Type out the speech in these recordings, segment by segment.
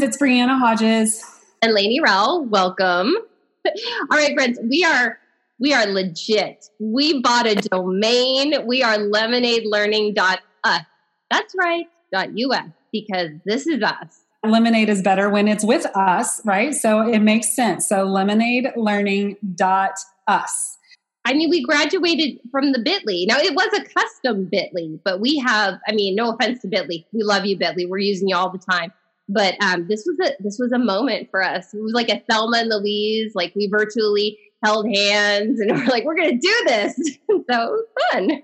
friends. It's Brianna Hodges and Lainey Rowell. Welcome. All right, friends, we are we are legit. We bought a domain. We are lemonadelearning.us. That's right, .us because this is us. Lemonade is better when it's with us, right? So it makes sense. So lemonadelearning.us. I mean, we graduated from the Bitly. Now it was a custom Bitly, but we have. I mean, no offense to Bitly, we love you, Bitly. We're using you all the time. But um, this was a this was a moment for us. It was like a Thelma and Louise. Like we virtually held hands, and we're like, we're gonna do this. so it was fun.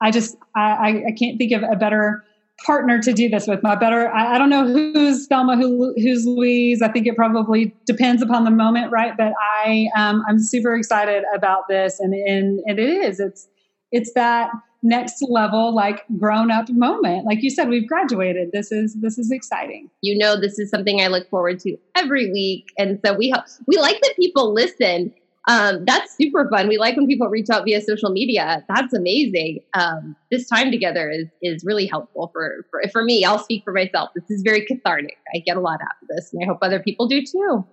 I just I, I can't think of a better partner to do this with. My better I, I don't know who's Thelma, who, who's Louise. I think it probably depends upon the moment, right? But I um, I'm super excited about this, and and, and it is it's it's that next level like grown up moment. Like you said we've graduated. This is this is exciting. You know this is something i look forward to every week. And so we we like that people listen. Um, that's super fun. We like when people reach out via social media. That's amazing. Um, this time together is is really helpful for, for for me. I'll speak for myself. This is very cathartic. I get a lot out of this and i hope other people do too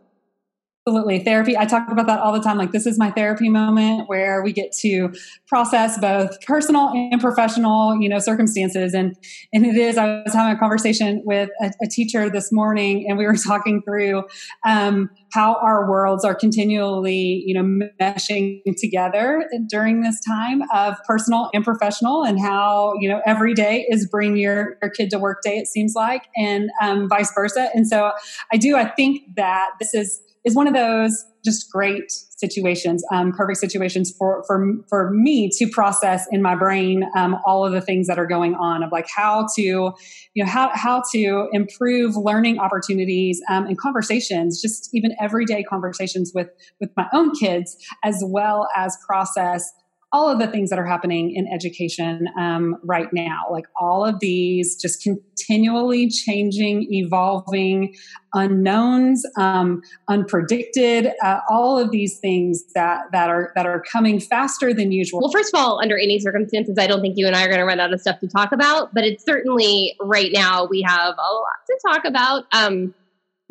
Absolutely. Therapy. I talk about that all the time. Like, this is my therapy moment where we get to process both personal and professional, you know, circumstances. And, and it is, I was having a conversation with a, a teacher this morning and we were talking through, um, how our worlds are continually, you know, meshing together during this time of personal and professional and how, you know, every day is bring your, your kid to work day, it seems like, and, um, vice versa. And so I do, I think that this is, is one of those just great situations, um, perfect situations for, for, for me to process in my brain um, all of the things that are going on of like how to, you know, how, how to improve learning opportunities um, and conversations, just even everyday conversations with, with my own kids, as well as process all of the things that are happening in education um, right now, like all of these just continually changing, evolving unknowns, um, unpredicted, uh, all of these things that that are that are coming faster than usual. Well, first of all, under any circumstances, I don't think you and I are going to run out of stuff to talk about. But it's certainly right now we have a lot to talk about. Um,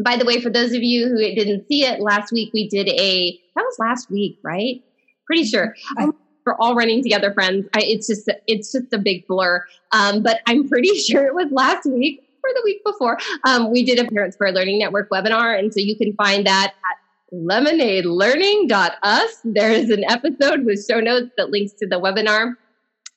by the way, for those of you who didn't see it last week, we did a that was last week, right? Pretty sure. I, we're all running together, friends. I, it's just it's just a big blur. Um, but I'm pretty sure it was last week or the week before. Um, we did a Parents for Learning Network webinar, and so you can find that at lemonadelearning.us. There is an episode with show notes that links to the webinar.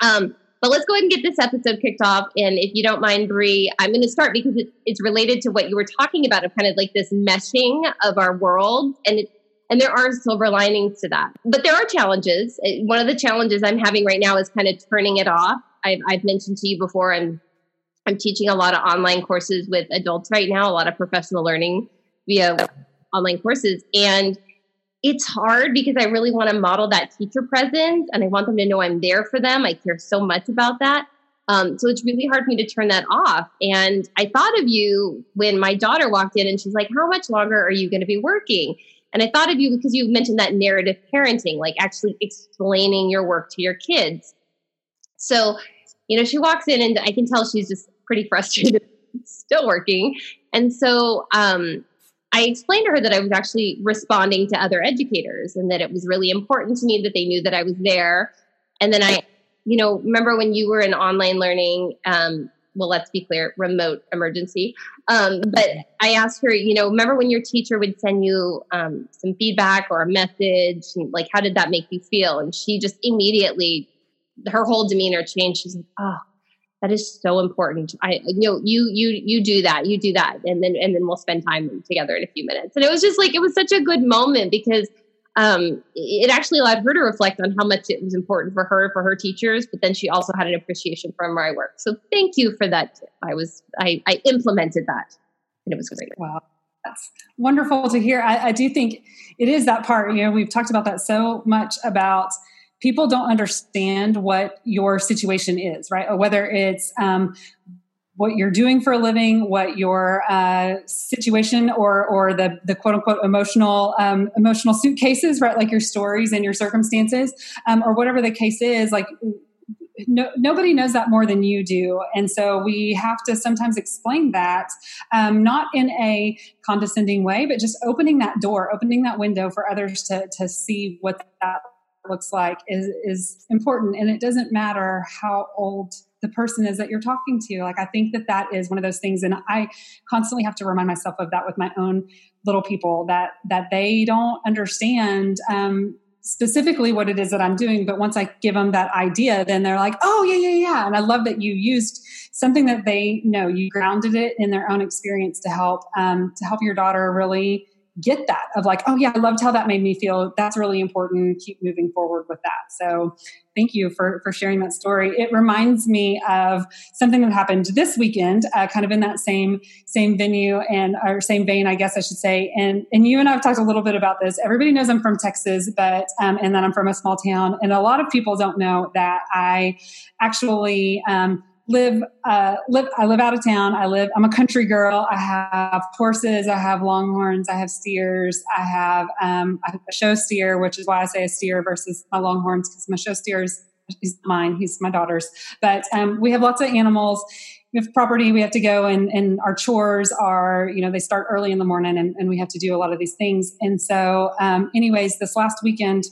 Um, but let's go ahead and get this episode kicked off. And if you don't mind, Brie, I'm going to start because it, it's related to what you were talking about of kind of like this meshing of our world. And it, and there are silver linings to that. But there are challenges. Uh, one of the challenges I'm having right now is kind of turning it off. I've, I've mentioned to you before, I'm, I'm teaching a lot of online courses with adults right now, a lot of professional learning via online courses. And it's hard because I really want to model that teacher presence and I want them to know I'm there for them. I care so much about that. Um, so it's really hard for me to turn that off. And I thought of you when my daughter walked in and she's like, How much longer are you going to be working? And I thought of you because you mentioned that narrative parenting, like actually explaining your work to your kids. So, you know, she walks in and I can tell she's just pretty frustrated, still working. And so, um, I explained to her that I was actually responding to other educators and that it was really important to me that they knew that I was there. And then I, you know, remember when you were in online learning, um, well, let's be clear, remote emergency. Um, but I asked her, you know, remember when your teacher would send you um, some feedback or a message? And, like, how did that make you feel? And she just immediately, her whole demeanor changed. She's like, oh, that is so important. I, you know, you, you, you do that, you do that. And then, and then we'll spend time together in a few minutes. And it was just like, it was such a good moment because um, it actually allowed her to reflect on how much it was important for her, for her teachers, but then she also had an appreciation for my work. So thank you for that. I was, I, I implemented that and it was great. Wow. That's wonderful to hear. I, I do think it is that part, you know, we've talked about that so much about people don't understand what your situation is, right? Or whether it's um, what you're doing for a living, what your uh, situation or or the the quote unquote emotional um, emotional suitcases, right? Like your stories and your circumstances, um, or whatever the case is. Like no, nobody knows that more than you do. And so we have to sometimes explain that, um, not in a condescending way, but just opening that door, opening that window for others to, to see what that looks like is, is important. And it doesn't matter how old the person is that you're talking to. Like, I think that that is one of those things. And I constantly have to remind myself of that with my own little people that, that they don't understand, um, specifically what it is that I'm doing. But once I give them that idea, then they're like, oh, yeah, yeah, yeah. And I love that you used something that they know, you grounded it in their own experience to help, um, to help your daughter really get that of like, oh yeah, I loved how that made me feel. That's really important. Keep moving forward with that. So thank you for, for sharing that story. It reminds me of something that happened this weekend, uh, kind of in that same, same venue and or same vein, I guess I should say. And, and you and I've talked a little bit about this. Everybody knows I'm from Texas, but, um, and that I'm from a small town. And a lot of people don't know that I actually, um, live uh, live I live out of town. I live I'm a country girl. I have horses. I have longhorns. I have steers. I have um, a show steer, which is why I say a steer versus my longhorns because my show steer is he's mine. He's my daughter's. But um, we have lots of animals. We have property. We have to go and, and our chores are you know they start early in the morning and, and we have to do a lot of these things. And so, um, anyways, this last weekend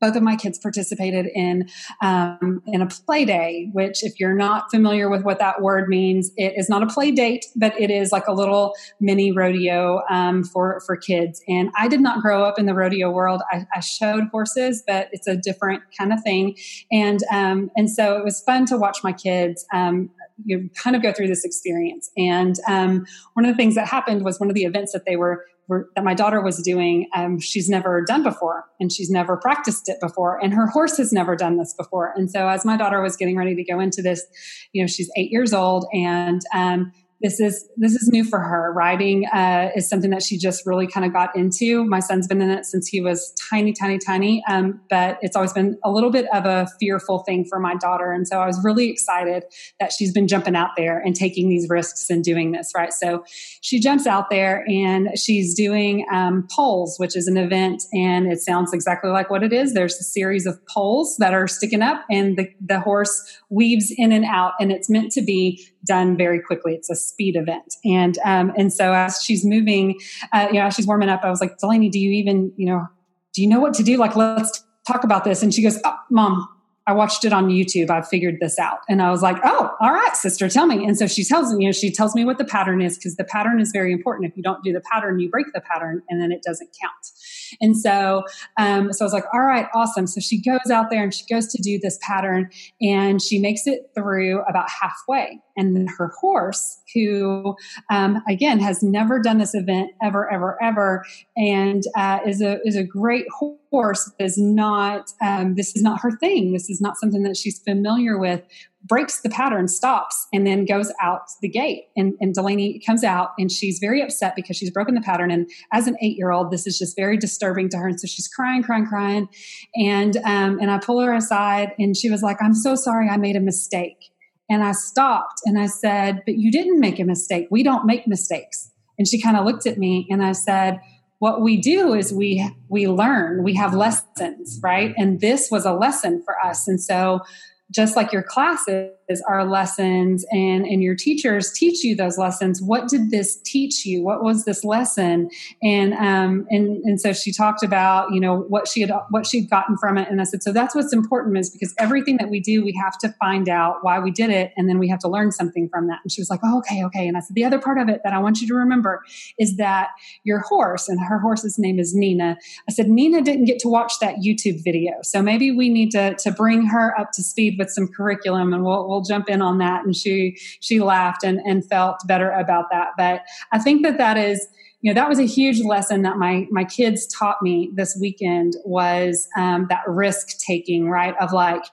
both of my kids participated in um, in a play day which if you're not familiar with what that word means it is not a play date but it is like a little mini rodeo um, for for kids. And i did not grow up in the rodeo world. I, I showed horses but it's a different kind of thing. And um, and so it was fun to watch my kids um, you kind of go through this experience. And um, one of the things that happened was one of the events that they were that my daughter was doing, um, she's never done before and she's never practiced it before. And her horse has never done this before. And so as my daughter was getting ready to go into this, you know, she's eight years old and, um, this is this is new for her. Riding uh, is something that she just really kind of got into. My son's been in it since he was tiny, tiny, tiny. Um, but it's always been a little bit of a fearful thing for my daughter, and so I was really excited that she's been jumping out there and taking these risks and doing this. Right, so she jumps out there and she's doing um, poles, which is an event, and it sounds exactly like what it is. There's a series of poles that are sticking up, and the the horse weaves in and out, and it's meant to be done very quickly. It's a speed event. And, um, and so as she's moving, uh, you know, as she's warming up, I was like, Delaney, do you even, you know, do you know what to do? Like, let's talk about this. And she goes, oh, mom, I watched it on YouTube. I figured this out. And I was like, oh, all right, sister, tell me. And so she tells me, you know, she tells me what the pattern is because the pattern is very important. If you don't do the pattern, you break the pattern and then it doesn't count. And so, um, so I was like, all right, awesome. So she goes out there and she goes to do this pattern and she makes it through about halfway. And her horse, who, um, again, has never done this event ever, ever, ever, and uh, is a is a great horse, is not. Um, this is not her thing. This is not something that she's familiar with breaks the pattern, stops, and then goes out the gate. And, and Delaney comes out and she's very upset because she's broken the pattern. And as an eight year old, this is just very disturbing to her. And so she's crying, crying, crying. And, um, and I pull her aside and she was like, I'm so sorry I made a mistake. And I stopped and I said, But you didn't make a mistake. We don't make mistakes. And she kind of looked at me and I said, what we do is we we learn we have lessons right and this was a lesson for us and so just like your classes are lessons and, and your teachers teach you those lessons. What did this teach you? What was this lesson? And, um, and, and so she talked about, you know, what she had, what she'd gotten from it. And I said, so that's what's important is because everything that we do, we have to find out why we did it. And then we have to learn something from that. And she was like, oh, okay, okay. And I said, the other part of it that I want you to remember is that your horse and her horse's name is Nina. I said, Nina didn't get to watch that YouTube video. So maybe we need to, to bring her up to speed with some curriculum and we'll, we'll jump in on that. And she, she laughed and, and felt better about that. But I think that that is, you know, that was a huge lesson that my, my kids taught me this weekend was um, that risk taking, right? Of like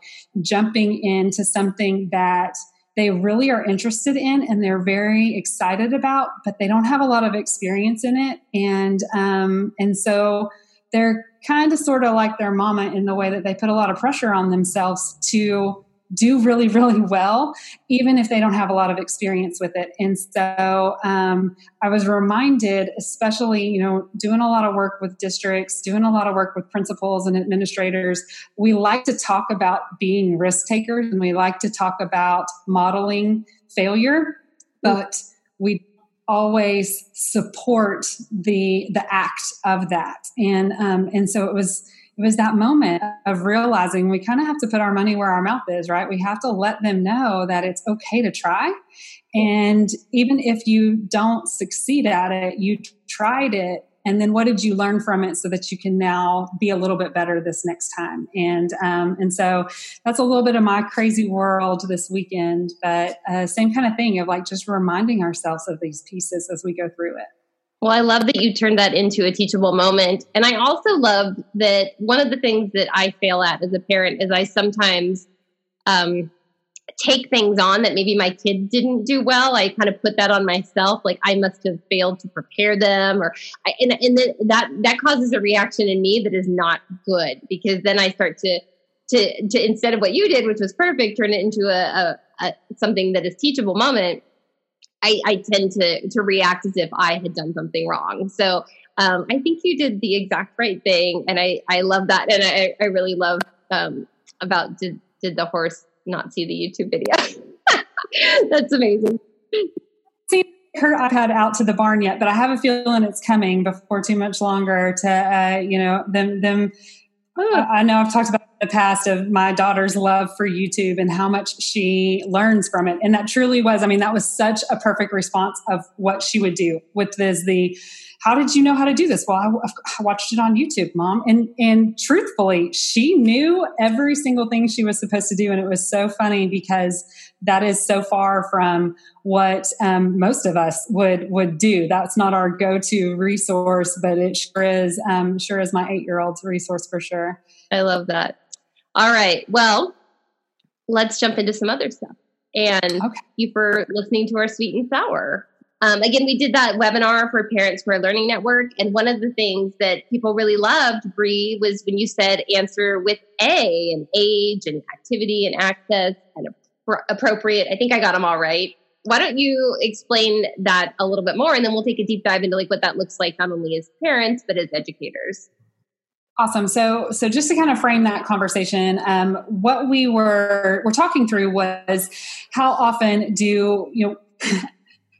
jumping into something that, they really are interested in and they're very excited about, but they don't have a lot of experience in it. And um, and so they're kind of sort of like their mama in the way that they put a lot of pressure on themselves to do really, really well, even if they don't have a lot of experience with it. And so um, I was reminded, especially, you know, doing a lot of work with districts, doing a lot of work with principals and administrators, we like to talk about being risk takers and we like to talk about modeling failure, but we always support the the act of that and um, and so it was it was that moment of realizing we kind of have to put our money where our mouth is, right? We have to let them know that it's okay to try. And even if you don't succeed at it, you tried it. And then what did you learn from it so that you can now be a little bit better this next time? And, um, and so that's a little bit of my crazy world this weekend, but uh, same kind of thing of like just reminding ourselves of these pieces as we go through it. Well, I love that you turned that into a teachable moment. And I also love that one of the things that I fail at as a parent is I sometimes um, take things on that maybe my kids didn't do well. I kind of put that on myself, like I must have failed to prepare them, or I, and, and then that that causes a reaction in me that is not good because then I start to to to instead of what you did, which was perfect, turn it into a, a, a something that is teachable moment. I, I tend to to react as if I had done something wrong. So um, I think you did the exact right thing, and I I love that, and I I really love um, about did did the horse not see the YouTube video? That's amazing. See her iPad out to the barn yet, but I have a feeling it's coming before too much longer. To uh, you know them them. I know I've talked about the past of my daughter's love for YouTube and how much she learns from it. And that truly was, I mean, that was such a perfect response of what she would do with this, the, how did you know how to do this? Well, I, I, watched it on YouTube, mom. And, and truthfully, she knew every single thing she was supposed to do. And it was so funny because that is so far from what um, most of us would, would do. That's not our go-to resource, but it sure is, um, sure is my eight-year-old's resource for sure. I love that. All right. Well, let's jump into some other stuff. And okay. you for listening to our sweet and sour. Um, again, we did that webinar for Parents for a Learning Network, and one of the things that people really loved, Bree, was when you said answer with A and age and activity and access and appropriate. I think I got them all right. Why don't you explain that a little bit more, and then we'll take a deep dive into like what that looks like not only as parents but as educators. Awesome. So, so just to kind of frame that conversation, um, what we were were talking through was how often do you know.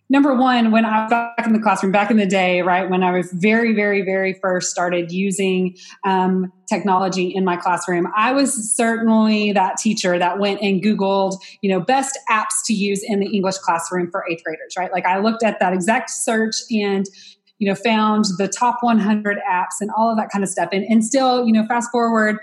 Number one, when I was back in the classroom, back in the day, right, when I was very, very, very first started using um, technology in my classroom, I was certainly that teacher that went and Googled, you know, best apps to use in the English classroom for eighth graders, right? Like I looked at that exact search and you know, found the top 100 apps and all of that kind of stuff. And, and still, you know, fast forward,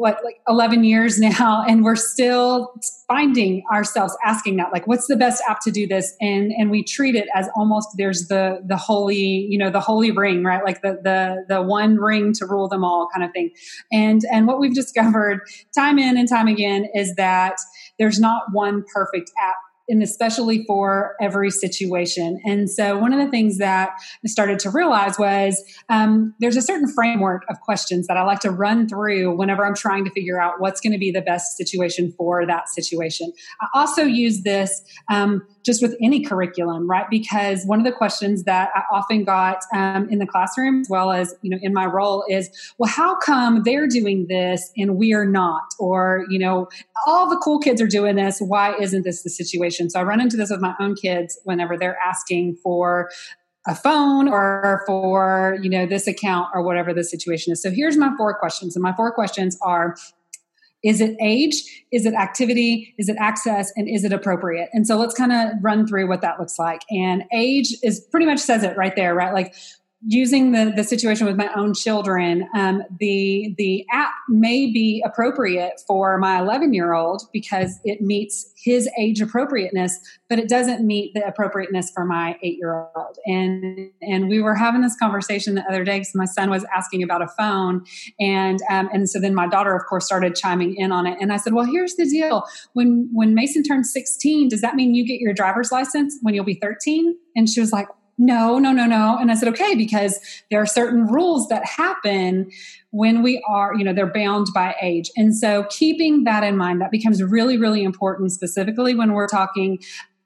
what, like 11 years now, and we're still finding ourselves asking that, like, what's the best app to do this? And, and we treat it as almost there's the, the holy, you know, the holy ring, right? Like the, the, the one ring to rule them all kind of thing. And, and what we've discovered time in and time again is that there's not one perfect app and especially for every situation. And so, one of the things that I started to realize was um, there's a certain framework of questions that I like to run through whenever I'm trying to figure out what's going to be the best situation for that situation. I also use this um, just with any curriculum, right? Because one of the questions that I often got um, in the classroom, as well as you know in my role, is, well, how come they're doing this and we are not? Or you know, all the cool kids are doing this. Why isn't this the situation? So I run into this with my own kids whenever they're asking for a phone or for you know this account or whatever the situation is so here's my four questions and my four questions are is it age? Is it activity? Is it access? And is it appropriate? And so let's kind of run through what that looks like. And age is pretty much says it right there, right? Like using the, the situation with my own children, um, the the app may be appropriate for my 11 year old because it meets his age appropriateness, but it doesn't meet the appropriateness for my eight year old. And and we were having this conversation the other day because my son was asking about a phone, and um, and so then my daughter, of course, started chiming in on it. And I said, well, here's the deal: when when Mason turns 16, does that mean you get your driver's license when you'll be 13? And she was like, no, no, no, no. And I said, okay, because there are certain rules that happen when we are, you know, they're bound by age. And so keeping that in mind, that becomes really, really important, specifically when we're talking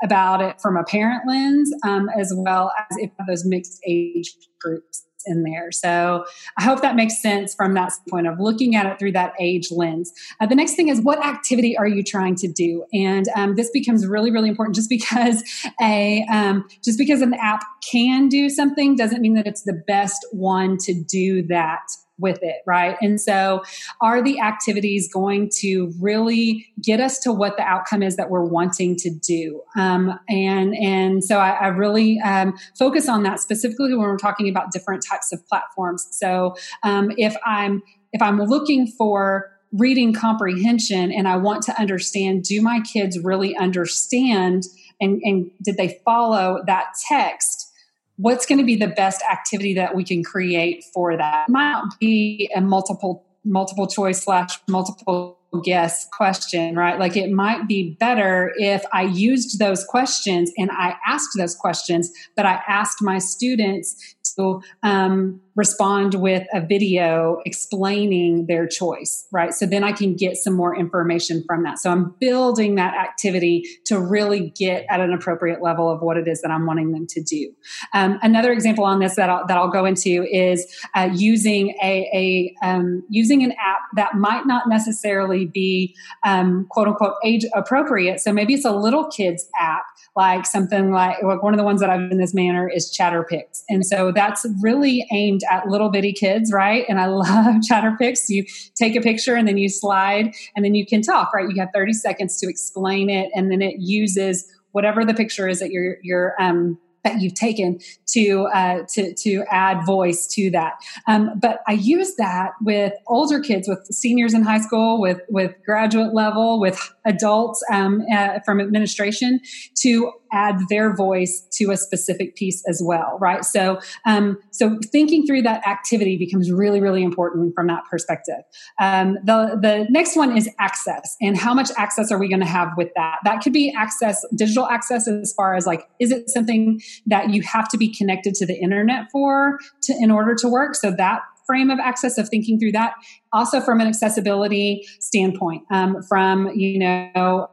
about it from a parent lens, um, as well as if those mixed age groups in there. So I hope that makes sense from that point of looking at it through that age lens. Uh, the next thing is what activity are you trying to do? And um, this becomes really, really important. Just because a um, just because an app can do something doesn't mean that it's the best one to do that with it, right? And so, are the activities going to really get us to what the outcome is that we're wanting to do? Um, and and so, I, I really um, focus on that specifically when we're talking about different types of platforms. So, um, if I'm if I'm looking for reading comprehension and I want to understand, do my kids really understand? And, and did they follow that text? What's going to be the best activity that we can create for that? It might be a multiple multiple choice slash multiple guess question, right? Like it might be better if I used those questions and I asked those questions, but I asked my students to um, respond with a video explaining their choice, right? So then I can get some more information from that. So I'm building that activity to really get at an appropriate level of what it is that I'm wanting them to do. Um, another example on this that I'll, that I'll go into is uh, using a, a um, using an app that might not necessarily be um, quote unquote age appropriate. So maybe it's a little kids app, like something like one of the ones that I've in this manner is ChatterPix, and so that's really aimed at little bitty kids, right? And I love ChatterPix. You take a picture and then you slide and then you can talk, right? You have 30 seconds to explain it and then it uses whatever the picture is that you're, you're, um, that you've taken to uh, to to add voice to that. Um, but I use that with older kids, with seniors in high school, with with graduate level, with adults um, uh, from administration to add their voice to a specific piece as well, right? So, um, so thinking through that activity becomes really, really important from that perspective. Um, the the next one is access, and how much access are we going to have with that? That could be access, digital access, as far as like, is it something that you have to be connected to the internet for to in order to work? So that frame of access of thinking through that also from an accessibility standpoint um, from you know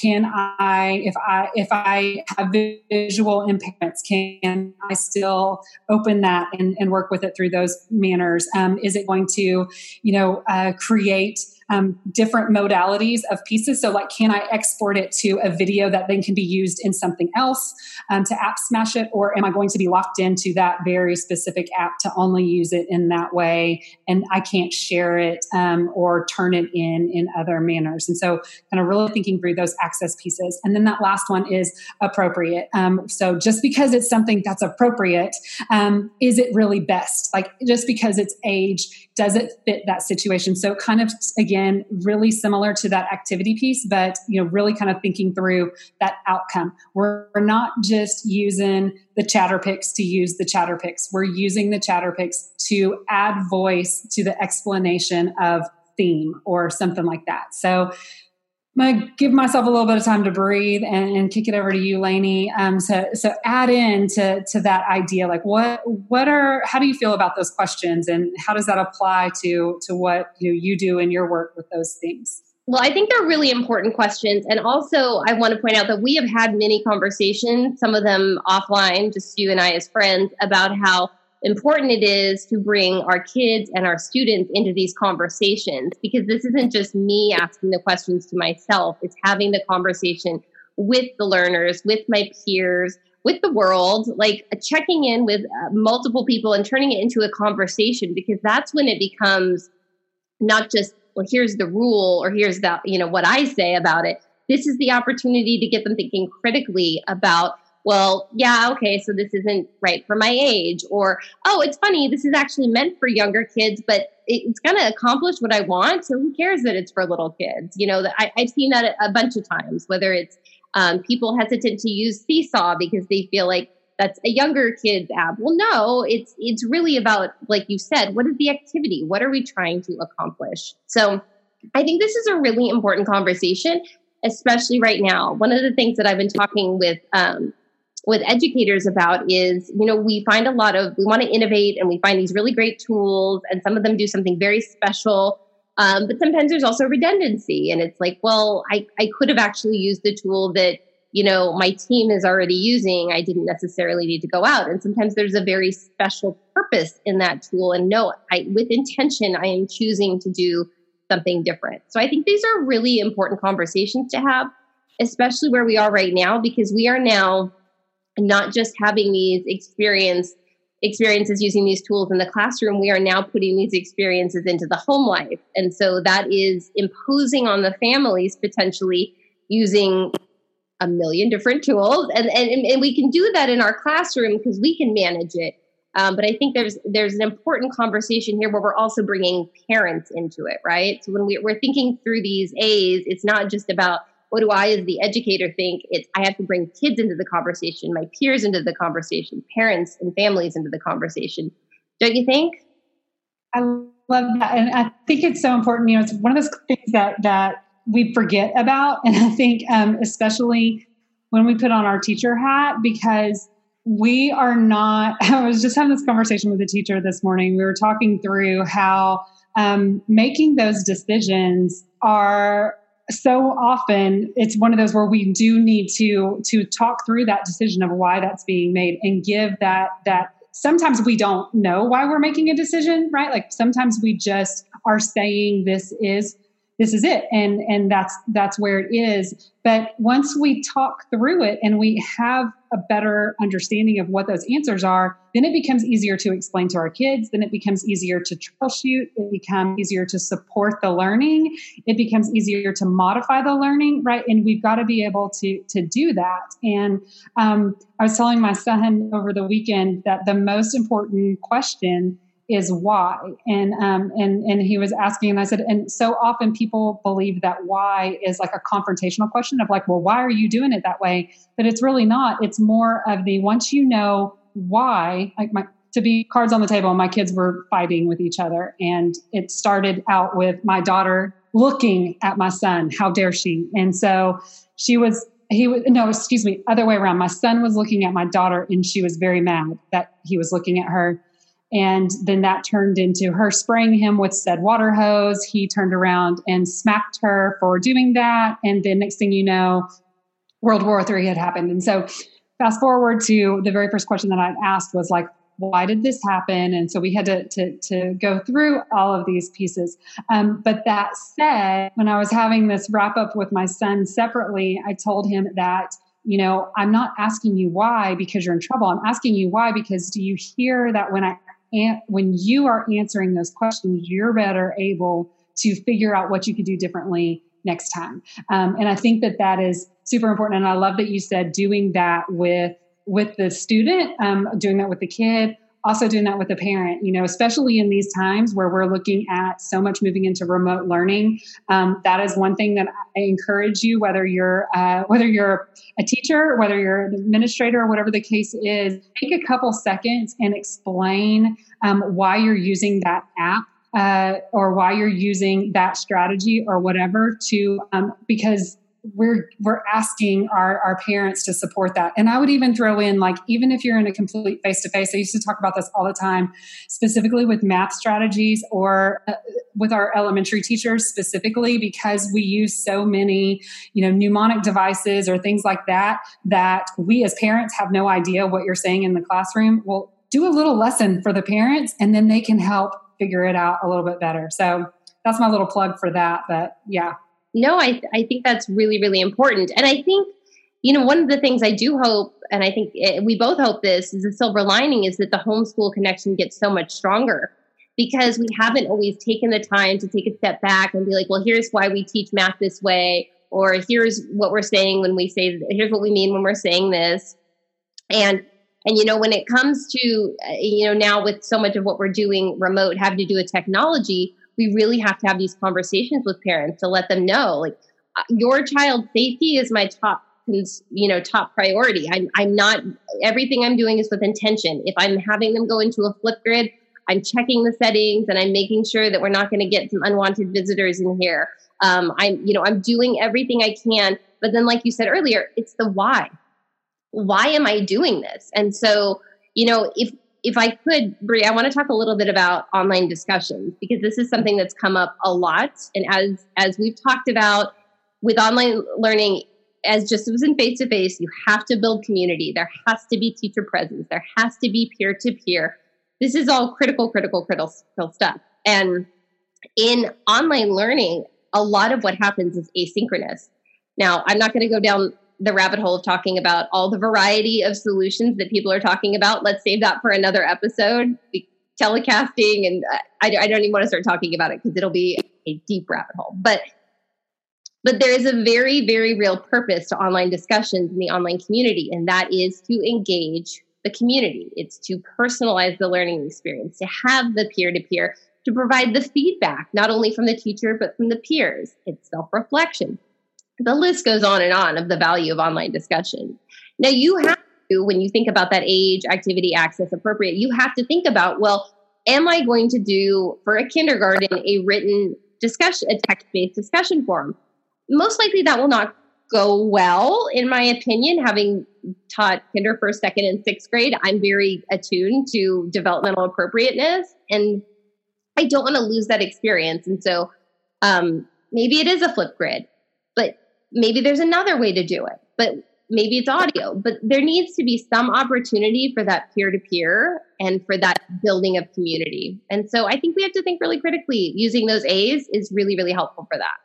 can I, if I, if I have visual impairments, can I still open that and, and work with it through those manners? Um, is it going to, you know, uh, create um, different modalities of pieces. So, like, can I export it to a video that then can be used in something else um, to app smash it, or am I going to be locked into that very specific app to only use it in that way, and I can't share it um, or turn it in in other manners? And so, kind of really thinking through those access pieces. And then that last one is appropriate. Um, so, just because it's something that's appropriate, um, is it really best? Like, just because it's age does it fit that situation so kind of again really similar to that activity piece but you know really kind of thinking through that outcome. We're, we're not just using the ChatterPix to use the ChatterPix. We're using the ChatterPix to add voice to the explanation of theme or something like that. So I'm to give myself a little bit of time to breathe and, and kick it over to you, Lainey. Um, so, so add in to, to that idea, like what, what are, how do you feel about those questions and how does that apply to, to what you, you do in your work with those things? Well, I think they're really important questions. And also, I want to point out that we have had many conversations, some of them offline, just you and I as friends, about how important it is to bring our kids and our students into these conversations because this isn't just me asking the questions to myself, it's having the conversation with the learners, with my peers, with the world, like checking in with uh, multiple people and turning it into a conversation because that's when it becomes not just, well, here's the rule or here's the, you know, what I say about it. This is the opportunity to get them thinking critically about well, yeah, okay, so this isn't right for my age. Or, oh, it's funny, this is actually meant for younger kids, but it's going to accomplish what I want. So who cares that it's for little kids? You know, I, have seen that a bunch of times, whether it's um, people hesitant to use Seesaw because they feel like that's a younger kid's app. Well, no, it's it's really about, like you said, what is the activity? What are we trying to accomplish? So I think this is a really important conversation, especially right now. One of the things that I've been talking with um, with educators about is, you know, we find a lot of, we want to innovate and we find these really great tools, and some of them do something very special. Um, but sometimes there's also redundancy, and it's like, well, I, I could have actually used the tool that you know my team is already using. I didn't necessarily need to go out, and sometimes there's a very special purpose in that tool. And no, I with intention, I am choosing to do something different. So I think these are really important conversations to have, especially where we are right now, because we are now not just having these experience experiences using these tools in the classroom we are now putting these experiences into the home life. And so that is imposing on the families potentially using a million different tools. And and, and we can do that in our classroom because we can manage it. Um, but i think there's there's an important conversation here where we're also bringing parents into it right? So when we, we're thinking through these a's it's not just about what do I, as the educator, think? It's I have to bring kids into the conversation, my peers into the conversation, parents and families into the conversation. Don't you think? I love that, and I think it's so important. You know, it's one of those things that that we forget about, and I think um, especially when we put on our teacher hat because we are not. I was just having this conversation with a teacher this morning. We were talking through how um, making those decisions are so often it's one of those where we do need to to talk through that decision of why that's being made and give that that sometimes we don't know why we're making a decision right? Like sometimes we just are saying this is this is it. And and that's that's where it is. But once we talk through it and we have a better understanding of what those answers are then it becomes easier to explain to our kids. Then it becomes easier to troubleshoot. It becomes easier to support the learning. It becomes easier to modify the learning right? And we've got to be able to to do that. And um, i was telling my son over the weekend that the most important question is why. And um, and and he was asking and i said and so often people believe that why is like a confrontational question of like well why are you doing it that way? But it's really not. It's more of the once you know why like my to be cards on the table my kids were fighting with each other and it started out with my daughter looking at my son. How dare she? And so she was he was no excuse me other way around. My son was looking at my daughter and she was very mad that he was looking at her and then that turned into her spraying him with said water hose. He turned around and smacked her for doing that. And then next thing you know, World War III had happened. And so fast forward to the very first question that I asked was like, why did this happen? And so we had to, to, to go through all of these pieces. Um, but that said, when I was having this wrap up with my son separately, I told him that you know, I'm not asking you why because you're in trouble. I'm asking you why because do you hear that when I when you are answering those questions, you're better able to figure out what you could do differently next time. Um, and I think that that is super important. And I love that you said doing that with with the student, um, doing that with the kid, also doing that with a parent you know especially in these times where we're looking at so much moving into remote learning. Um, that is one thing that i encourage you whether you're uh, whether you're a teacher whether you're an administrator or whatever the case is take a couple seconds and explain um, why you're using that app uh, or why you're using that strategy or whatever to um, because we're we're asking our, our parents to support that. And i would even throw in like even if you're in a complete face-to-face i used to talk about this all the time specifically with math strategies or uh, with our elementary teachers specifically because we use so many you know mnemonic devices or things like that that we as parents have no idea what you're saying in the classroom. Well do a little lesson for the parents and then they can help figure it out a little bit better. So that's my little plug for that but yeah no, I, I think that's really, really important. And I think, you know, one of the things I do hope, and I think it, we both hope this, is the silver lining is that the homeschool connection gets so much stronger because we haven't always taken the time to take a step back and be like, well, here's why we teach math this way, or here's what we're saying when we say, here's what we mean when we're saying this. And and you know when it comes to uh, you know now with so much of what we're doing remote having to do with technology we really have to have these conversations with parents to let them know like uh, your child's safety is my top you know top priority. I'm i'm not everything i'm doing is with intention. If i'm having them go into a Flipgrid i'm checking the settings and i'm making sure that we're not going to get some unwanted visitors in here. Um, i'm you know i'm doing everything i can but then like you said earlier it's the why. Why am I doing this? And so, you know, if if I could, Brie, I want to talk a little bit about online discussions because this is something that's come up a lot. And as as we've talked about with online learning, as just as in face to face, you have to build community. There has to be teacher presence. There has to be peer to peer. This is all critical, critical, critical, critical stuff. And in online learning, a lot of what happens is asynchronous. Now, I'm not going to go down the rabbit hole of talking about all the variety of solutions that people are talking about. Let's save that for another episode. Telecasting, and uh, I, I don't even want to start talking about it because it'll be a deep rabbit hole. But but there is a very, very real purpose to online discussions in the online community, and that is to engage the community. It's to personalize the learning experience, to have the peer to peer, to provide the feedback, not only from the teacher, but from the peers. It's self reflection the list goes on and on of the value of online discussion. Now, you have to, when you think about that age, activity, access, appropriate, you have to think about, well, am I going to do for a kindergarten a written discussion, a text based discussion forum? Most likely that will not go well, in my opinion. Having taught kinder, first, second, and sixth grade, I'm very attuned to developmental appropriateness, and I don't want to lose that experience. And so, um, maybe it is a Flipgrid, but maybe there's another way to do it, but maybe it's audio. But there needs to be some opportunity for that peer to peer and for that building of community. And so I think we have to think really critically. Using those A's is really, really helpful for that.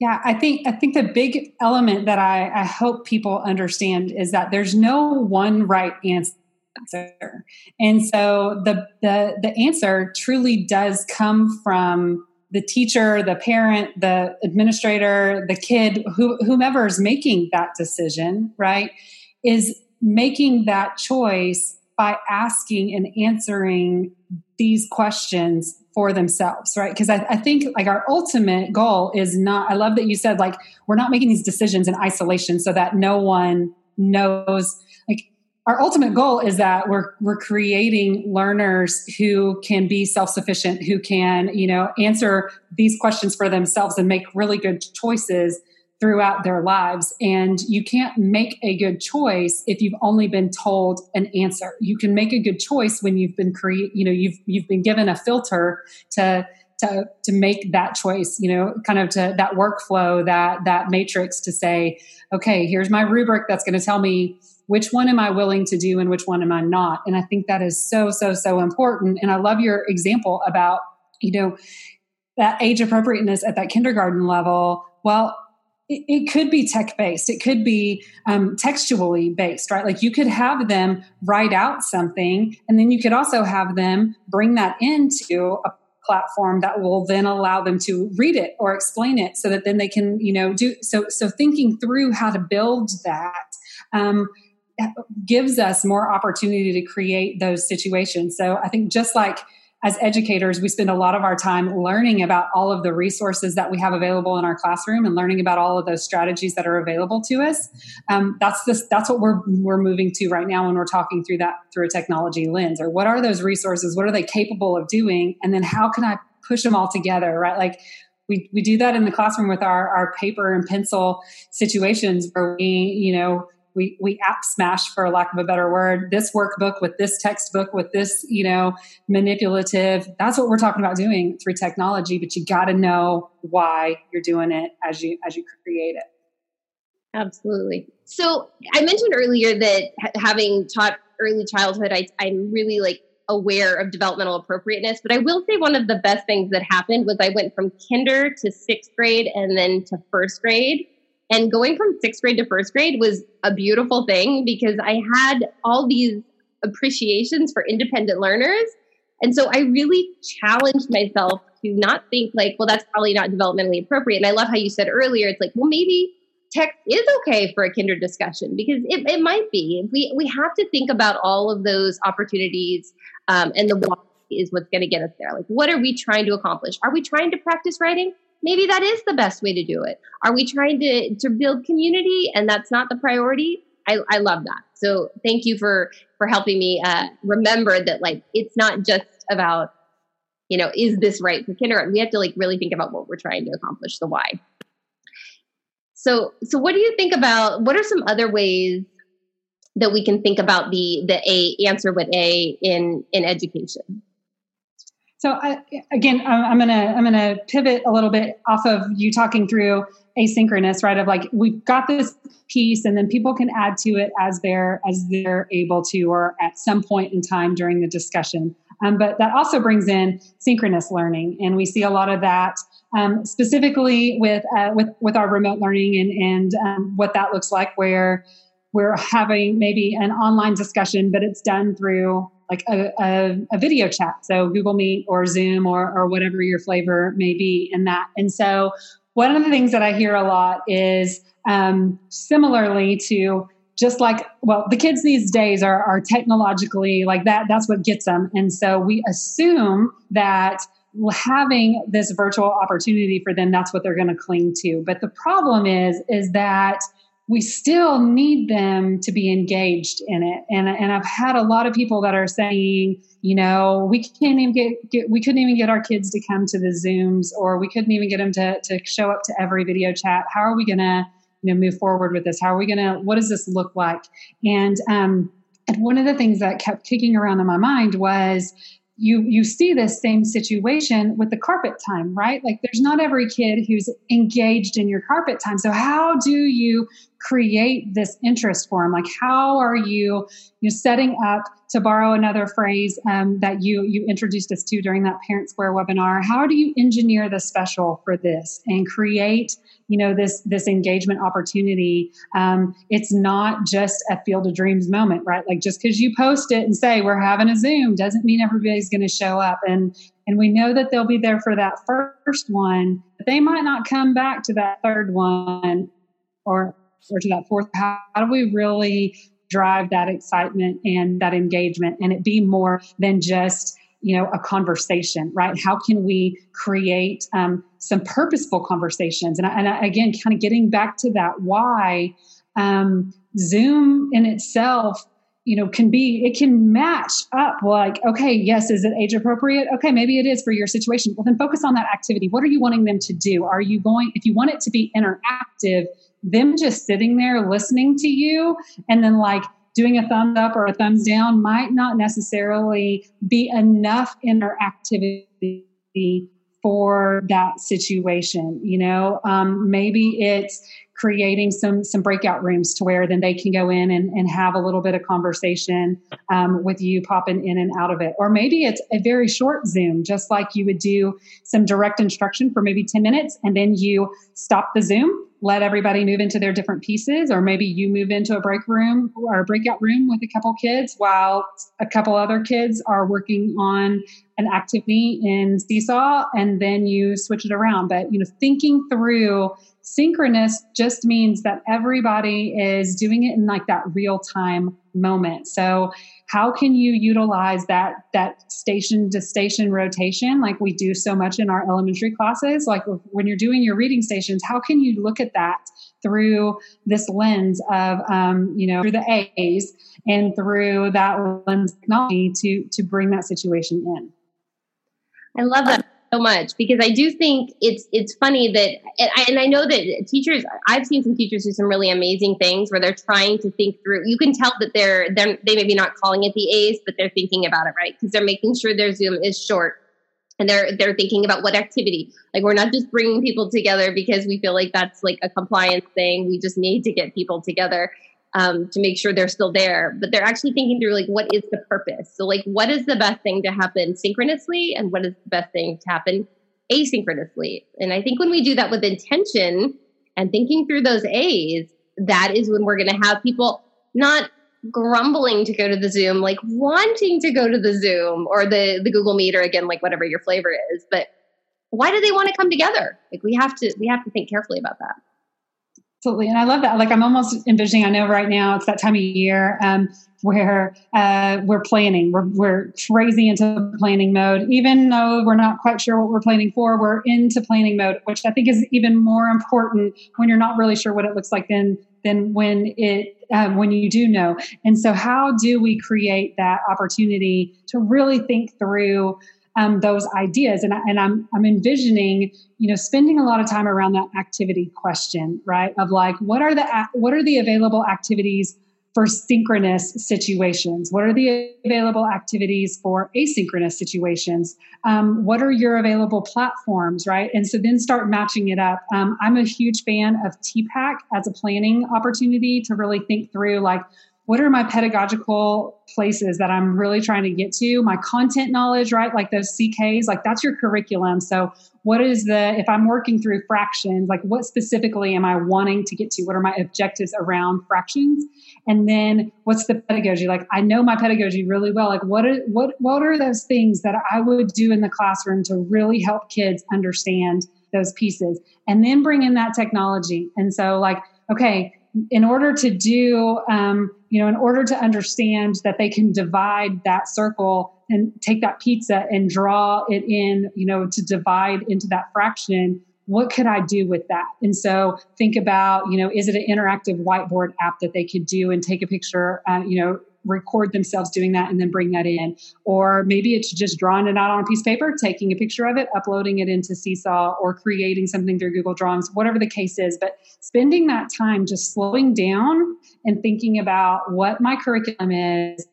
Yeah, I think I think the big element that I, I hope people understand is that there's no one right answer and so the the the answer truly does come from the teacher, the parent, the administrator, the kid, who, whomever is making that decision, right, is making that choice by asking and answering these questions for themselves, right? Because I, I, think like our ultimate goal is not, I love that you said like, we're not making these decisions in isolation so that no one knows our ultimate goal is that we're we're creating learners who can be self-sufficient who can you know answer these questions for themselves and make really good choices throughout their lives. And you can't make a good choice if you've only been told an answer. You can make a good choice when you've been create you know you've you've been given a filter to to to make that choice you know kind of to that workflow that that matrix to say okay here's my rubric that's going to tell me which one am I willing to do and which one am I not? And I think that is so, so, so important. And I love your example about, you know, that age appropriateness at that kindergarten level. Well, it, it could be tech based. It could be um, textually based, right? Like you could have them write out something, and then you could also have them bring that into a platform that will then allow them to read it or explain it so that then they can you know do so so thinking through how to build that um, gives us more opportunity to create those situations. So I think just like as educators, we spend a lot of our time learning about all of the resources that we have available in our classroom and learning about all of those strategies that are available to us. Um, that's this, that's what we're we're moving to right now when we're talking through that through a technology lens. Or what are those resources? What are they capable of doing? And then how can I push them all together? Right, like we we do that in the classroom with our our paper and pencil situations where we you know we we app smash for lack of a better word this workbook with this textbook with this you know manipulative. That's what we're talking about doing through technology but you got to know why you're doing it as you as you create it. Absolutely. So i mentioned earlier that having taught early childhood I, i'm really like aware of developmental appropriateness but i will say one of the best things that happened was i went from kinder to sixth grade and then to first grade and going from sixth grade to first grade was a beautiful thing because I had all these appreciations for independent learners. And so I really challenged myself to not think like, well, that's probably not developmentally appropriate. And I love how you said earlier, it's like, well, maybe text is okay for a kinder discussion because it, it might be. We, we have to think about all of those opportunities um, and the is what's going to get us there. Like, what are we trying to accomplish? Are we trying to practice writing? Maybe that is the best way to do it. Are we trying to to build community and that's not the priority? I, I love that. So thank you for for helping me uh, remember that like it's not just about you know is this right for kindergarten. We have to like really think about what we're trying to accomplish, the why. So so what do you think about what are some other ways that we can think about the the a answer with a in in education so I, again i'm gonna i'm gonna pivot a little bit off of you talking through asynchronous right? Of like we've got this piece and then people can add to it as they're as they're able to or at some point in time during the discussion. Um, but that also brings in synchronous learning, and we see a lot of that um, specifically with uh, with with our remote learning and and um, what that looks like, where we're having maybe an online discussion, but it's done through like a, a, a, video chat, so Google Meet or Zoom or or whatever your flavor may be in that. And so one of the things that I hear a lot is um, similarly to just like well the kids these days are, are technologically like that that's what gets them. And so we assume that having this virtual opportunity for them that's what they're going to cling to. But the problem is is that we still need them to be engaged in it. And, and i've had a lot of people that are saying you know we can't even get, get we couldn't even get our kids to come to the zooms or we couldn't even get them to, to show up to every video chat. How are we going to you know move forward with this? How are we going to what does this look like? And um and one of the things that kept kicking around in my mind was you you see this same situation with the carpet time right? Like there's not every kid who's engaged in your carpet time. So how do you create this interest for them like how are you you know, setting up to borrow another phrase um, that you you introduced us to during that ParentSquare webinar how do you engineer the special for this and create you know this this engagement opportunity um, it's not just a field of dreams moment right? Like just because you post it and say we're having a zoom doesn't mean everybody's going to show up. And and we know that they'll be there for that first one but they might not come back to that third one or or to that fourth. How, how do we really drive that excitement and that engagement and it be more than just you know a conversation right? How can we create um, some purposeful conversations? And, and again kind of getting back to that why um, zoom in itself you know can be it can match up like okay yes is it age appropriate? Okay maybe it is for your situation. Well then focus on that activity. What are you wanting them to do? Are you going if you want it to be interactive them just sitting there listening to you and then like doing a thumbs up or a thumbs down might not necessarily be enough interactivity for that situation you know? Um, maybe it's creating some some breakout rooms to where then they can go in and, and have a little bit of conversation um, with you popping in and out of it. Or maybe it's a very short zoom just like you would do some direct instruction for maybe 10 minutes and then you stop the zoom let everybody move into their different pieces or maybe you move into a break room or a breakout room with a couple kids while a couple other kids are working on an activity in seesaw and then you switch it around. But you know thinking through synchronous just means that everybody is doing it in like that real time moment. So how can you utilize that that station to station rotation like we do so much in our elementary classes? Like when you're doing your reading stations how can you look at that through this lens of um, you know through the a's and through that lens technology to to bring that situation in? I love that so much because I do think it's it's funny that and I, and I know that teachers I've seen some teachers do some really amazing things where they're trying to think through. You can tell that they're they're they maybe not calling it the A's, but they're thinking about it right because they're making sure their Zoom is short and they're they're thinking about what activity. Like we're not just bringing people together because we feel like that's like a compliance thing. We just need to get people together um, to make sure they're still there. But they're actually thinking through like what is the purpose. So like what is the best thing to happen synchronously, and what is the best thing to happen asynchronously. And I think when we do that with intention and thinking through those A's, that is when we're going to have people not grumbling to go to the Zoom, like wanting to go to the Zoom or the the Google Meet or again like whatever your flavor is, but why do they want to come together? Like we have to we have to think carefully about that. Absolutely. And I love that. Like I'm almost envisioning, I know right now it's that time of year um, where uh, we're planning, we're, we're crazy into planning mode. Even though we're not quite sure what we're planning for, we're into planning mode, which I think is even more important when you're not really sure what it looks like than, than when it, um, when you do know. And so how do we create that opportunity to really think through um, those ideas. And, I, and I'm, I'm envisioning, you know, spending a lot of time around that activity question, right? Of like, what are the, what are the available activities for synchronous situations? What are the available activities for asynchronous situations? Um, what are your available platforms, right? And so then start matching it up. Um, I'm a huge fan of TPACK as a planning opportunity to really think through like, what are my pedagogical places that I'm really trying to get to? My content knowledge, right? Like those CKs, like that's your curriculum. So, what is the, if I'm working through fractions, like what specifically am I wanting to get to? What are my objectives around fractions? And then what's the pedagogy? Like I know my pedagogy really well. Like what are, what, what are those things that I would do in the classroom to really help kids understand those pieces? And then bring in that technology. And so, like, okay, in order to do, um, you know, in order to understand that they can divide that circle and take that pizza and draw it in, you know, to divide into that fraction, what could I do with that? And so think about, you know, is it an interactive whiteboard app that they could do and take a picture, uh, you know, record themselves doing that and then bring that in. Or maybe it's just drawing it out on a piece of paper, taking a picture of it, uploading it into Seesaw, or creating something through Google Drawings, whatever the case is. But spending that time just slowing down and thinking about what my curriculum is,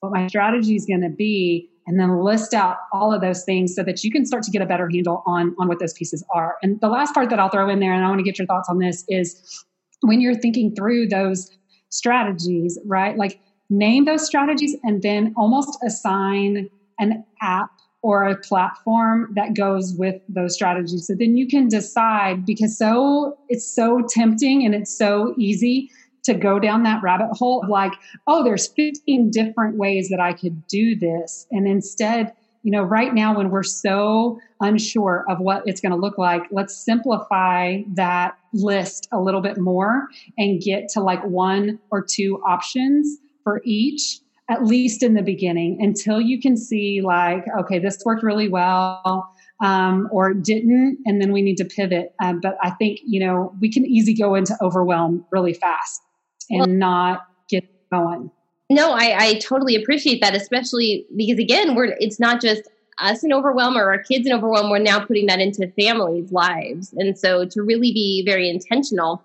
what my strategy is going to be, and then list out all of those things so that you can start to get a better handle on on what those pieces are. And the last part that I'll throw in there, and I want to get your thoughts on this, is when you're thinking through those strategies, right? Like name those strategies and then almost assign an app or a platform that goes with those strategies. So then you can decide because so it's so tempting and it's so easy to go down that rabbit hole of like, oh, there's 15 different ways that I could do this. And instead, you know, right now when we're so unsure of what it's going to look like, let's simplify that list a little bit more and get to like one or two options for each at least in the beginning until you can see like okay this worked really well um, or didn't and then we need to pivot. Um, but i think you know we can easy go into overwhelm really fast and well, not get going. No I, I totally appreciate that especially because again we're it's not just us in overwhelm or our kids in overwhelm we're now putting that into families lives. And so to really be very intentional.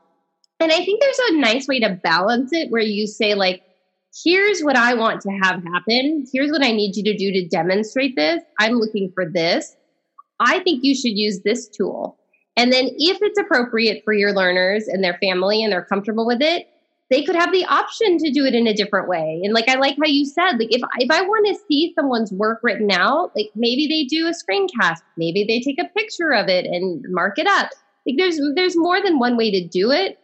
And i think there's a nice way to balance it where you say like here's what I want to have happen. Here's what I need you to do to demonstrate this. I'm looking for this. I think you should use this tool. And then if it's appropriate for your learners and their family and they're comfortable with it, they could have the option to do it in a different way. And like I like how you said, like if if I want to see someone's work written out, like maybe they do a screencast, maybe they take a picture of it and mark it up. Like there's there's more than one way to do it.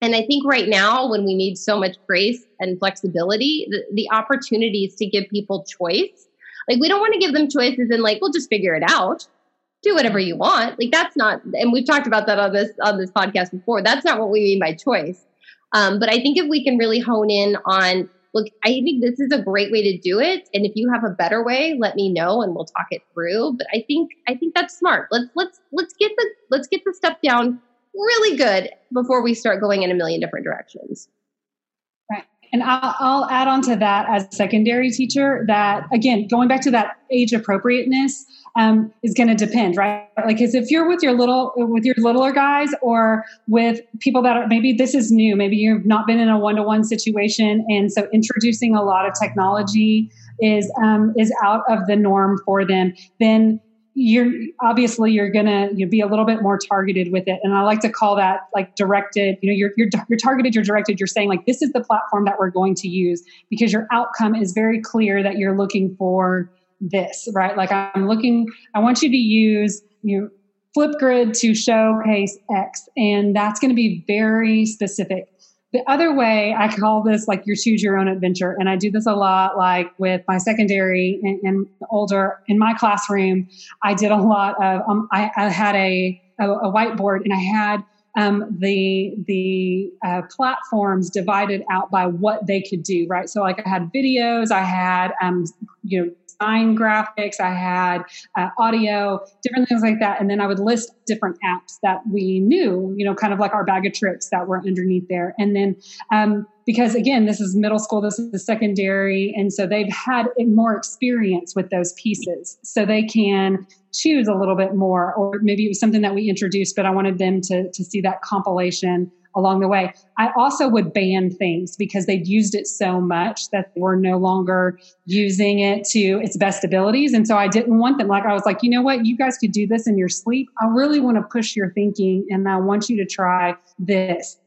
And I think right now, when we need so much grace and flexibility, the, the opportunities to give people choice, like we don't want to give them choices and like, we'll just figure it out. Do whatever you want. Like that's not, and we've talked about that on this on this podcast before. That's not what we mean by choice. Um, but I think if we can really hone in on, look, I think this is a great way to do it. And if you have a better way, let me know and we'll talk it through. But I think I think that's smart. Let's let's let's get the let's get the stuff down really good before we start going in a million different directions. Right. And I'll, I'll add on to that as secondary teacher that, again, going back to that age appropriateness, um, is going to depend, right? Like, because if you're with your little, with your littler guys, or with people that are maybe this is new, maybe you've not been in a one-to-one situation, and so introducing a lot of technology is um, is out of the norm for them. Then you're obviously you're gonna you be a little bit more targeted with it. And i like to call that like directed you know you're, you're you're targeted you're directed you're saying like this is the platform that we're going to use because your outcome is very clear that you're looking for this right? Like i'm looking i want you to use you know, flipgrid to showcase x and that's going to be very specific the other way, I call this like your choose your own adventure. And I do this a lot like with my secondary and, and older in my classroom. I did a lot of, um, I, I, had a, a, a, whiteboard and I had um, the the uh, platforms divided out by what they could do, right? So like I had videos, I had um, you know sign graphics, I had uh, audio, different things like that. And then I would list different apps that we knew, you know, kind of like our bag of tricks that were underneath there. And then, um, because again, this is middle school, this is the secondary. And so they've had more experience with those pieces. So they can choose a little bit more, or maybe it was something that we introduced, but I wanted them to, to see that compilation along the way. I also would ban things because they'd used it so much that they were no longer using it to its best abilities. And so I didn't want them. Like I was like, you know what? You guys could do this in your sleep. I really want to push your thinking and I want you to try this.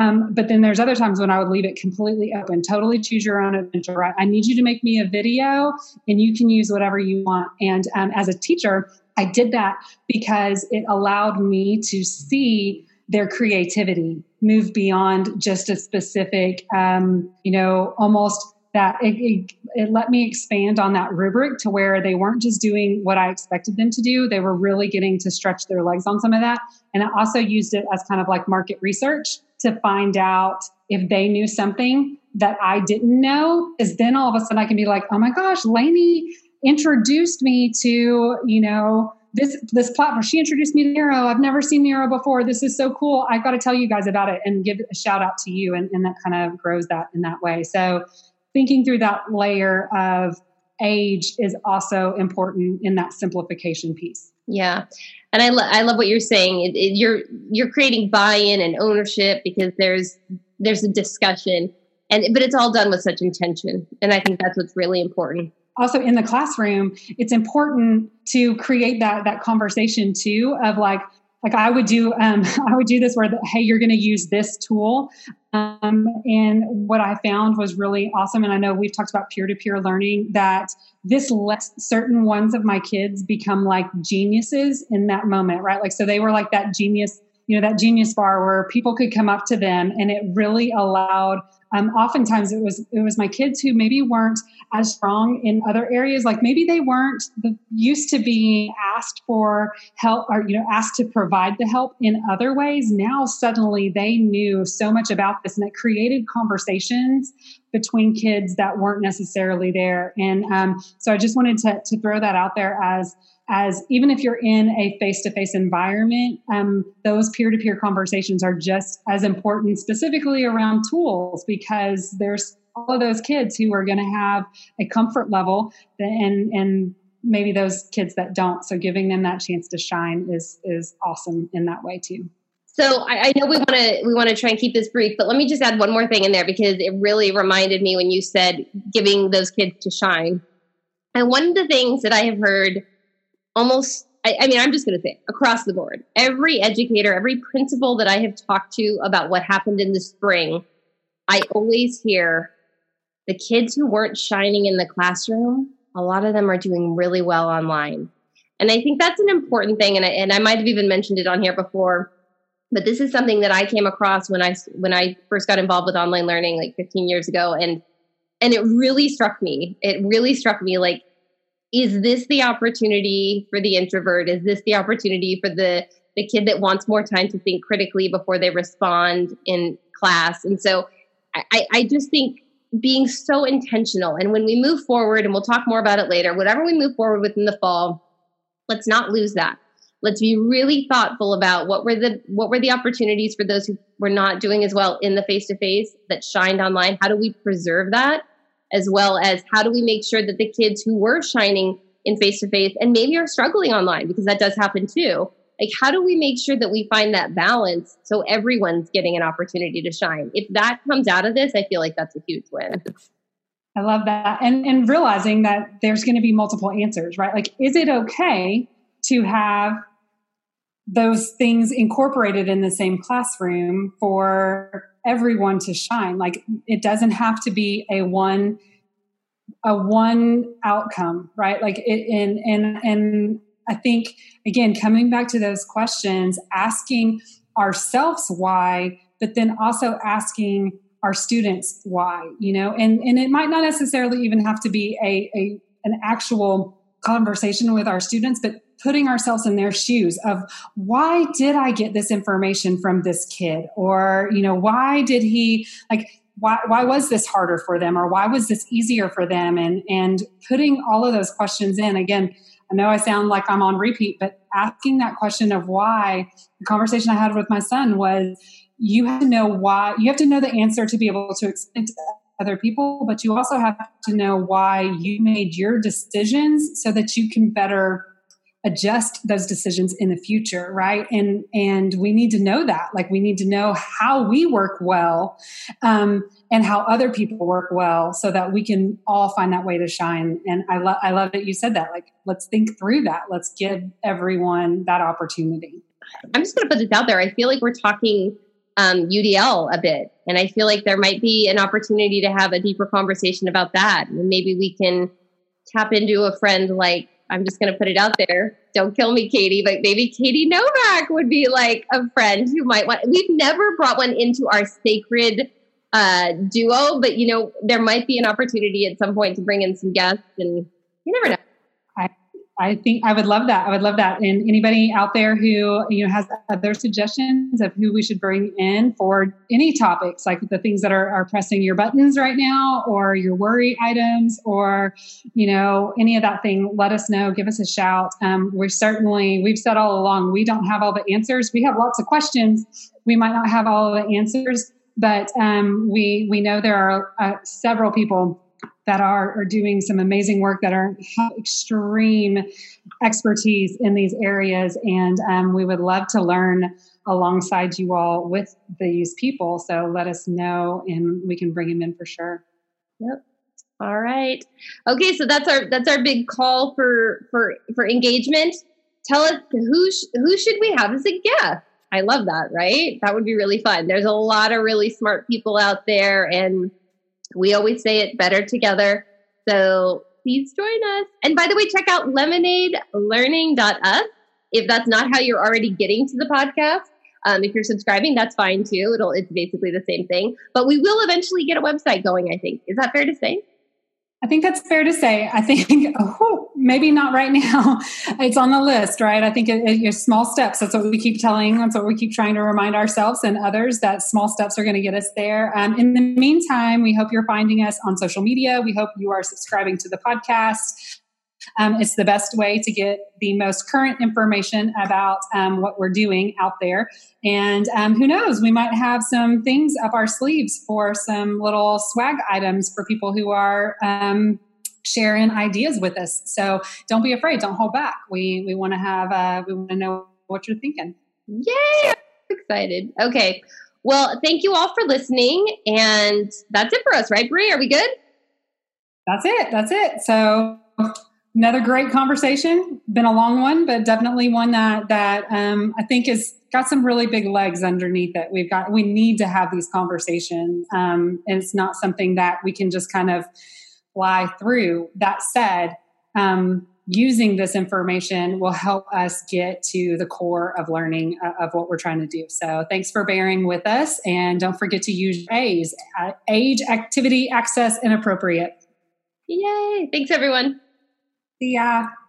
Um, but then there's other times when I would leave it completely open, totally choose your own adventure. Right? I need you to make me a video and you can use whatever you want. And um, as a teacher, I did that because it allowed me to see their creativity move beyond just a specific, um, you know, almost that it, it, it, let me expand on that rubric to where they weren't just doing what I expected them to do. They were really getting to stretch their legs on some of that. And I also used it as kind of like market research to find out if they knew something that I didn't know. Because then all of a sudden I can be like, oh my gosh, Lainey introduced me to, you know, this this platform. She introduced me to Miro. I've never seen Miro before. This is so cool. I've got to tell you guys about it and give a shout out to you. And, and that kind of grows that in that way. So thinking through that layer of age is also important in that simplification piece. Yeah. And I, lo- I love what you're saying. It, it, you're you're creating buy-in and ownership because there's there's a discussion, and but it's all done with such intention, and I think that's what's really important also in the classroom it's important to create that that conversation too of like like i would do um, i would do this where the, hey you're going to use this tool. Um, and what i found was really awesome and i know we've talked about peer-to-peer learning that this lets certain ones of my kids become like geniuses in that moment right? Like so they were like that genius you know that genius bar where people could come up to them and it really allowed um, oftentimes it was it was my kids who maybe weren't as strong in other areas. Like maybe they weren't the, used to being asked for help or you know asked to provide the help in other ways. Now suddenly they knew so much about this and it created conversations between kids that weren't necessarily there. And um, so i just wanted to, to throw that out there as as even if you're in a face-to-face environment um, those peer-to-peer conversations are just as important specifically around tools because there's all of those kids who are going to have a comfort level and and maybe those kids that don't so giving them that chance to shine is is awesome in that way too so I, I know we want to we want to try and keep this brief, but let me just add one more thing in there because it really reminded me when you said giving those kids to shine. And one of the things that I have heard almost I, I, mean, I'm just going to say across the board, every educator, every principal that I have talked to about what happened in the spring, I always hear the kids who weren't shining in the classroom, a lot of them are doing really well online. And I think that's an important thing. And I, and I might have even mentioned it on here before, but this is something that I came across when I, when I first got involved with online learning like 15 years ago. And, and it really struck me. It really struck me like is this the opportunity for the introvert? Is this the opportunity for the the kid that wants more time to think critically before they respond in class? And so I, I just think being so intentional and when we move forward and we'll talk more about it later whatever we move forward with in the fall let's not lose that let's be really thoughtful about what were the what were the opportunities for those who were not doing as well in the face to face that shined online how do we preserve that as well as how do we make sure that the kids who were shining in face to face and maybe are struggling online because that does happen too like how do we make sure that we find that balance so everyone's getting an opportunity to shine? If that comes out of this i feel like that's a huge win. I love that. And and realizing that there's going to be multiple answers right? Like is it okay to have those things incorporated in the same classroom for everyone to shine. Like it doesn't have to be a one a one outcome right? Like it and and and i think again coming back to those questions asking ourselves why but then also asking our students why you know? And and it might not necessarily even have to be a, a an actual conversation with our students but putting ourselves in their shoes of why did I get this information from this kid? Or, you know, why did he like why, why was this harder for them or why was this easier for them and and putting all of those questions in again i know i sound like i'm on repeat but asking that question of why the conversation i had with my son was you have to know why you have to know the answer to be able to explain to other people but you also have to know why you made your decisions so that you can better adjust those decisions in the future right? And and we need to know that. Like we need to know how we work well um, and how other people work well so that we can all find that way to shine. And i love i love that you said that. Like let's think through that. Let's give everyone that opportunity. I'm just going to put this out there. I feel like we're talking um, udl a bit and i feel like there might be an opportunity to have a deeper conversation about that. And maybe we can tap into a friend like I'm just going to put it out there. Don't kill me, Katie, but maybe Katie Novak would be like a friend who might want. We've never brought one into our sacred uh, duo, but you know, there might be an opportunity at some point to bring in some guests, and you never know. I think I would love that. I would love that. And anybody out there who you know has other suggestions of who we should bring in for any topics, like the things that are, are pressing your buttons right now, or your worry items, or you know any of that thing, let us know. Give us a shout. Um, we're certainly we've said all along we don't have all the answers. We have lots of questions. We might not have all the answers, but um, we we know there are uh, several people that are, are doing some amazing work that are have extreme expertise in these areas. And um, we would love to learn alongside you all with these people. So let us know and we can bring them in for sure. Yep. All right. Okay, so that's our that's our big call for for for engagement. Tell us who sh- who should we have as a guest? I love that, right? That would be really fun. There's a lot of really smart people out there and we always say it better together. So please join us. And by the way, check out lemonadelearning.us if that's not how you're already getting to the podcast. Um, if you're subscribing, that's fine too. It'll it's basically the same thing. But we will eventually get a website going, I think. Is that fair to say? I think that's fair to say. I think oh, maybe not right now. It's on the list, right? I think it, it, small steps. That's what we keep telling. That's what we keep trying to remind ourselves and others that small steps are going to get us there. Um, in the meantime, we hope you're finding us on social media. We hope you are subscribing to the podcast. Um, it's the best way to get the most current information about um, what we're doing out there. And um, who knows, we might have some things up our sleeves for some little swag items for people who are um, sharing ideas with us. So don't be afraid. Don't hold back. We we want to have uh, we want to know what you're thinking. Yay! I'm excited. Okay. Well, thank you all for listening, and that's it for us, right, Brie? Are we good? That's it. That's it. So another great conversation. Been a long one, but definitely one that that um, I think has got some really big legs underneath it. We've got we need to have these conversations, um, and it's not something that we can just kind of fly through. That said. Um, using this information will help us get to the core of learning uh, of what we're trying to do. So thanks for bearing with us. And don't forget to use A's, uh, age, activity, access, and appropriate. Yay. Thanks, everyone. See ya.